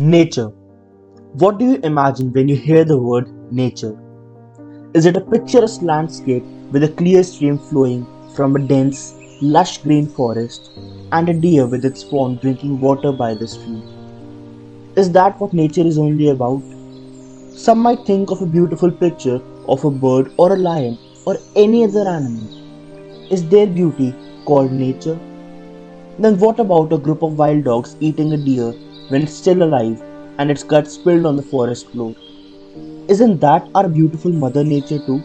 Nature. What do you imagine when you hear the word nature? Is it a picturesque landscape with a clear stream flowing from a dense, lush green forest and a deer with its fawn drinking water by the stream? Is that what nature is only about? Some might think of a beautiful picture of a bird or a lion or any other animal. Is their beauty called nature? Then what about a group of wild dogs eating a deer when it's still alive and its guts spilled on the forest floor? Isn't that our beautiful Mother Nature too?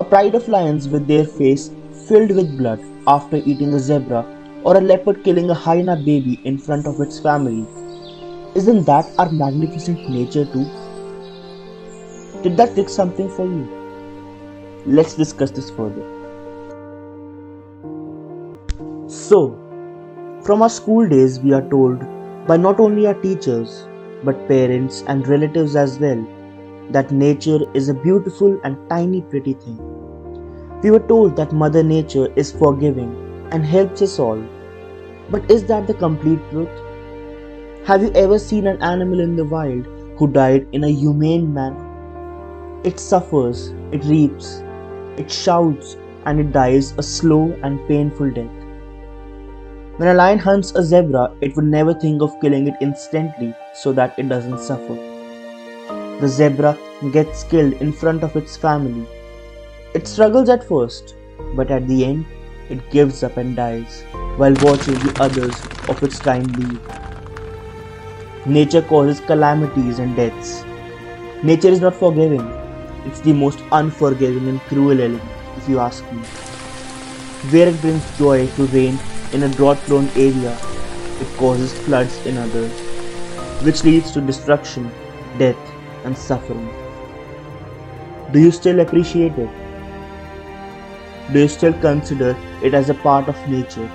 A pride of lions with their face filled with blood after eating a zebra or a leopard killing a hyena baby in front of its family. Isn't that our magnificent nature too? Did that fix something for you? Let's discuss this further. So, from our school days, we are told by not only our teachers but parents and relatives as well that nature is a beautiful and tiny pretty thing. We were told that Mother Nature is forgiving and helps us all. But is that the complete truth? Have you ever seen an animal in the wild who died in a humane manner? It suffers, it reaps, it shouts, and it dies a slow and painful death. When a lion hunts a zebra, it would never think of killing it instantly so that it doesn't suffer. The zebra gets killed in front of its family. It struggles at first, but at the end, it gives up and dies while watching the others of its kind leave. Nature causes calamities and deaths. Nature is not forgiving, it's the most unforgiving and cruel element, if you ask me. Where it brings joy to rain in a drought prone area, it causes floods in others, which leads to destruction, death, and suffering. Do you still appreciate it? Do you still consider it as a part of nature?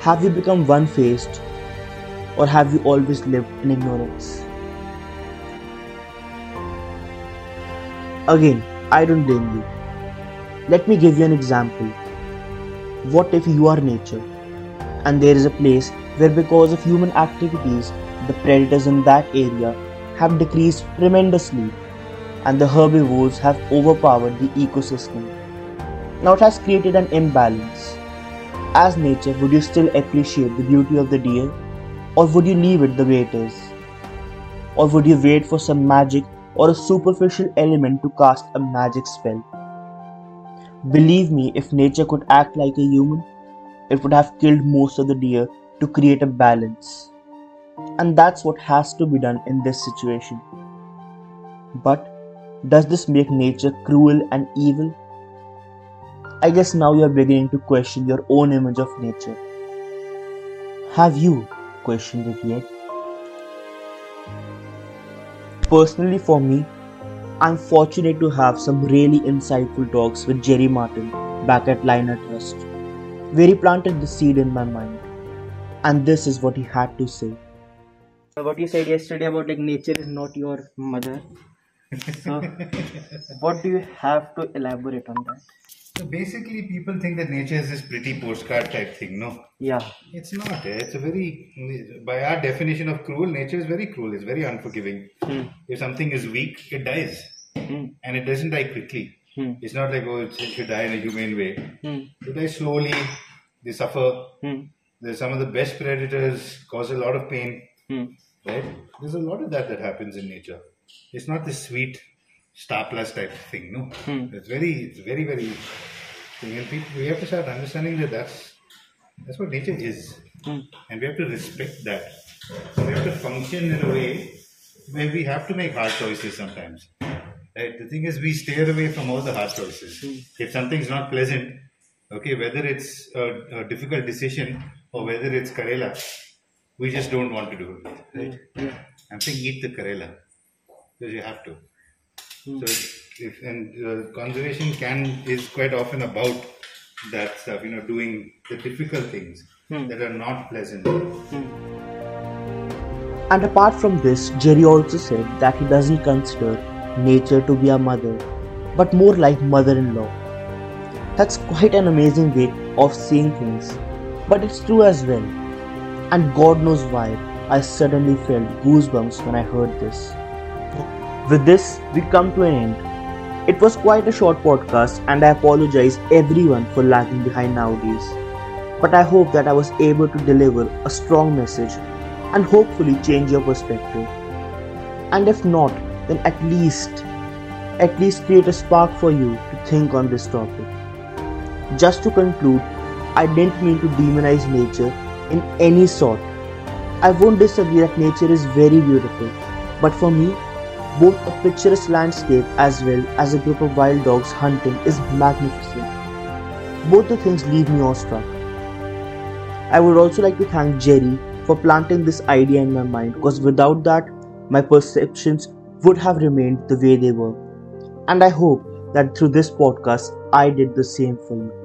Have you become one faced, or have you always lived in ignorance? Again, I don't blame you. Let me give you an example. What if you are nature and there is a place where, because of human activities, the predators in that area have decreased tremendously and the herbivores have overpowered the ecosystem? Now it has created an imbalance. As nature, would you still appreciate the beauty of the deer or would you leave it the way it is? Or would you wait for some magic or a superficial element to cast a magic spell? Believe me, if nature could act like a human, it would have killed most of the deer to create a balance. And that's what has to be done in this situation. But does this make nature cruel and evil? I guess now you are beginning to question your own image of nature. Have you questioned it yet? Personally, for me, I'm fortunate to have some really insightful talks with Gerry Martin back at Liana Trust, where he planted the seed in my mind. And this is what he had to say. What you said yesterday about like nature is not your mother. So, what do you have to elaborate on that? So basically, people think that nature is this pretty postcard type thing. No, Yeah. it's not. It's a very, by our definition of cruel, nature is very cruel. It's very unforgiving. Hmm. If something is weak, it dies, Hmm. and it doesn't die quickly. Hmm. It's not like oh, it's, it should die in a humane way. Hmm. They die slowly. They suffer. There's some of the best predators cause a lot of pain. Right? There's a lot of that that happens in nature. It's not this sweet star plus type thing. No, Hmm. it's very, it's very, very. thing. And people, we have to start understanding that that's that's what nature is, Hmm. and we have to respect that. So we have to function in a way where we have to make hard choices sometimes. Right? The thing is, we steer away from all the hard choices. If something's not pleasant, okay, whether it's a, a difficult decision or whether it's Karela, we just don't want to do it. Right? Yeah. I'm saying eat the Karela because you have to. So if and uh, conservation can is quite often about that stuff, you know, doing the difficult things Hmm. that are not pleasant. And apart from this, Gerry also said that he doesn't consider nature to be a mother, but more like mother in law. That's quite an amazing way of seeing things, but it's true as well. And God knows why, I suddenly felt goosebumps when I heard this. With this, we come to an end. It was quite a short podcast, and I apologize everyone for lagging behind nowadays. But I hope that I was able to deliver a strong message and hopefully change your perspective. And if not, then at least, at least create a spark for you to think on this topic. Just to conclude, I didn't mean to demonize nature in any sort. I won't disagree that nature is very beautiful, but for me, both a picturesque landscape as well as a group of wild dogs hunting is magnificent. Both the things leave me awestruck. I would also like to thank Gerry for planting this idea in my mind because without that, my perceptions would have remained the way they were. And I hope that through this podcast, I did the same for you.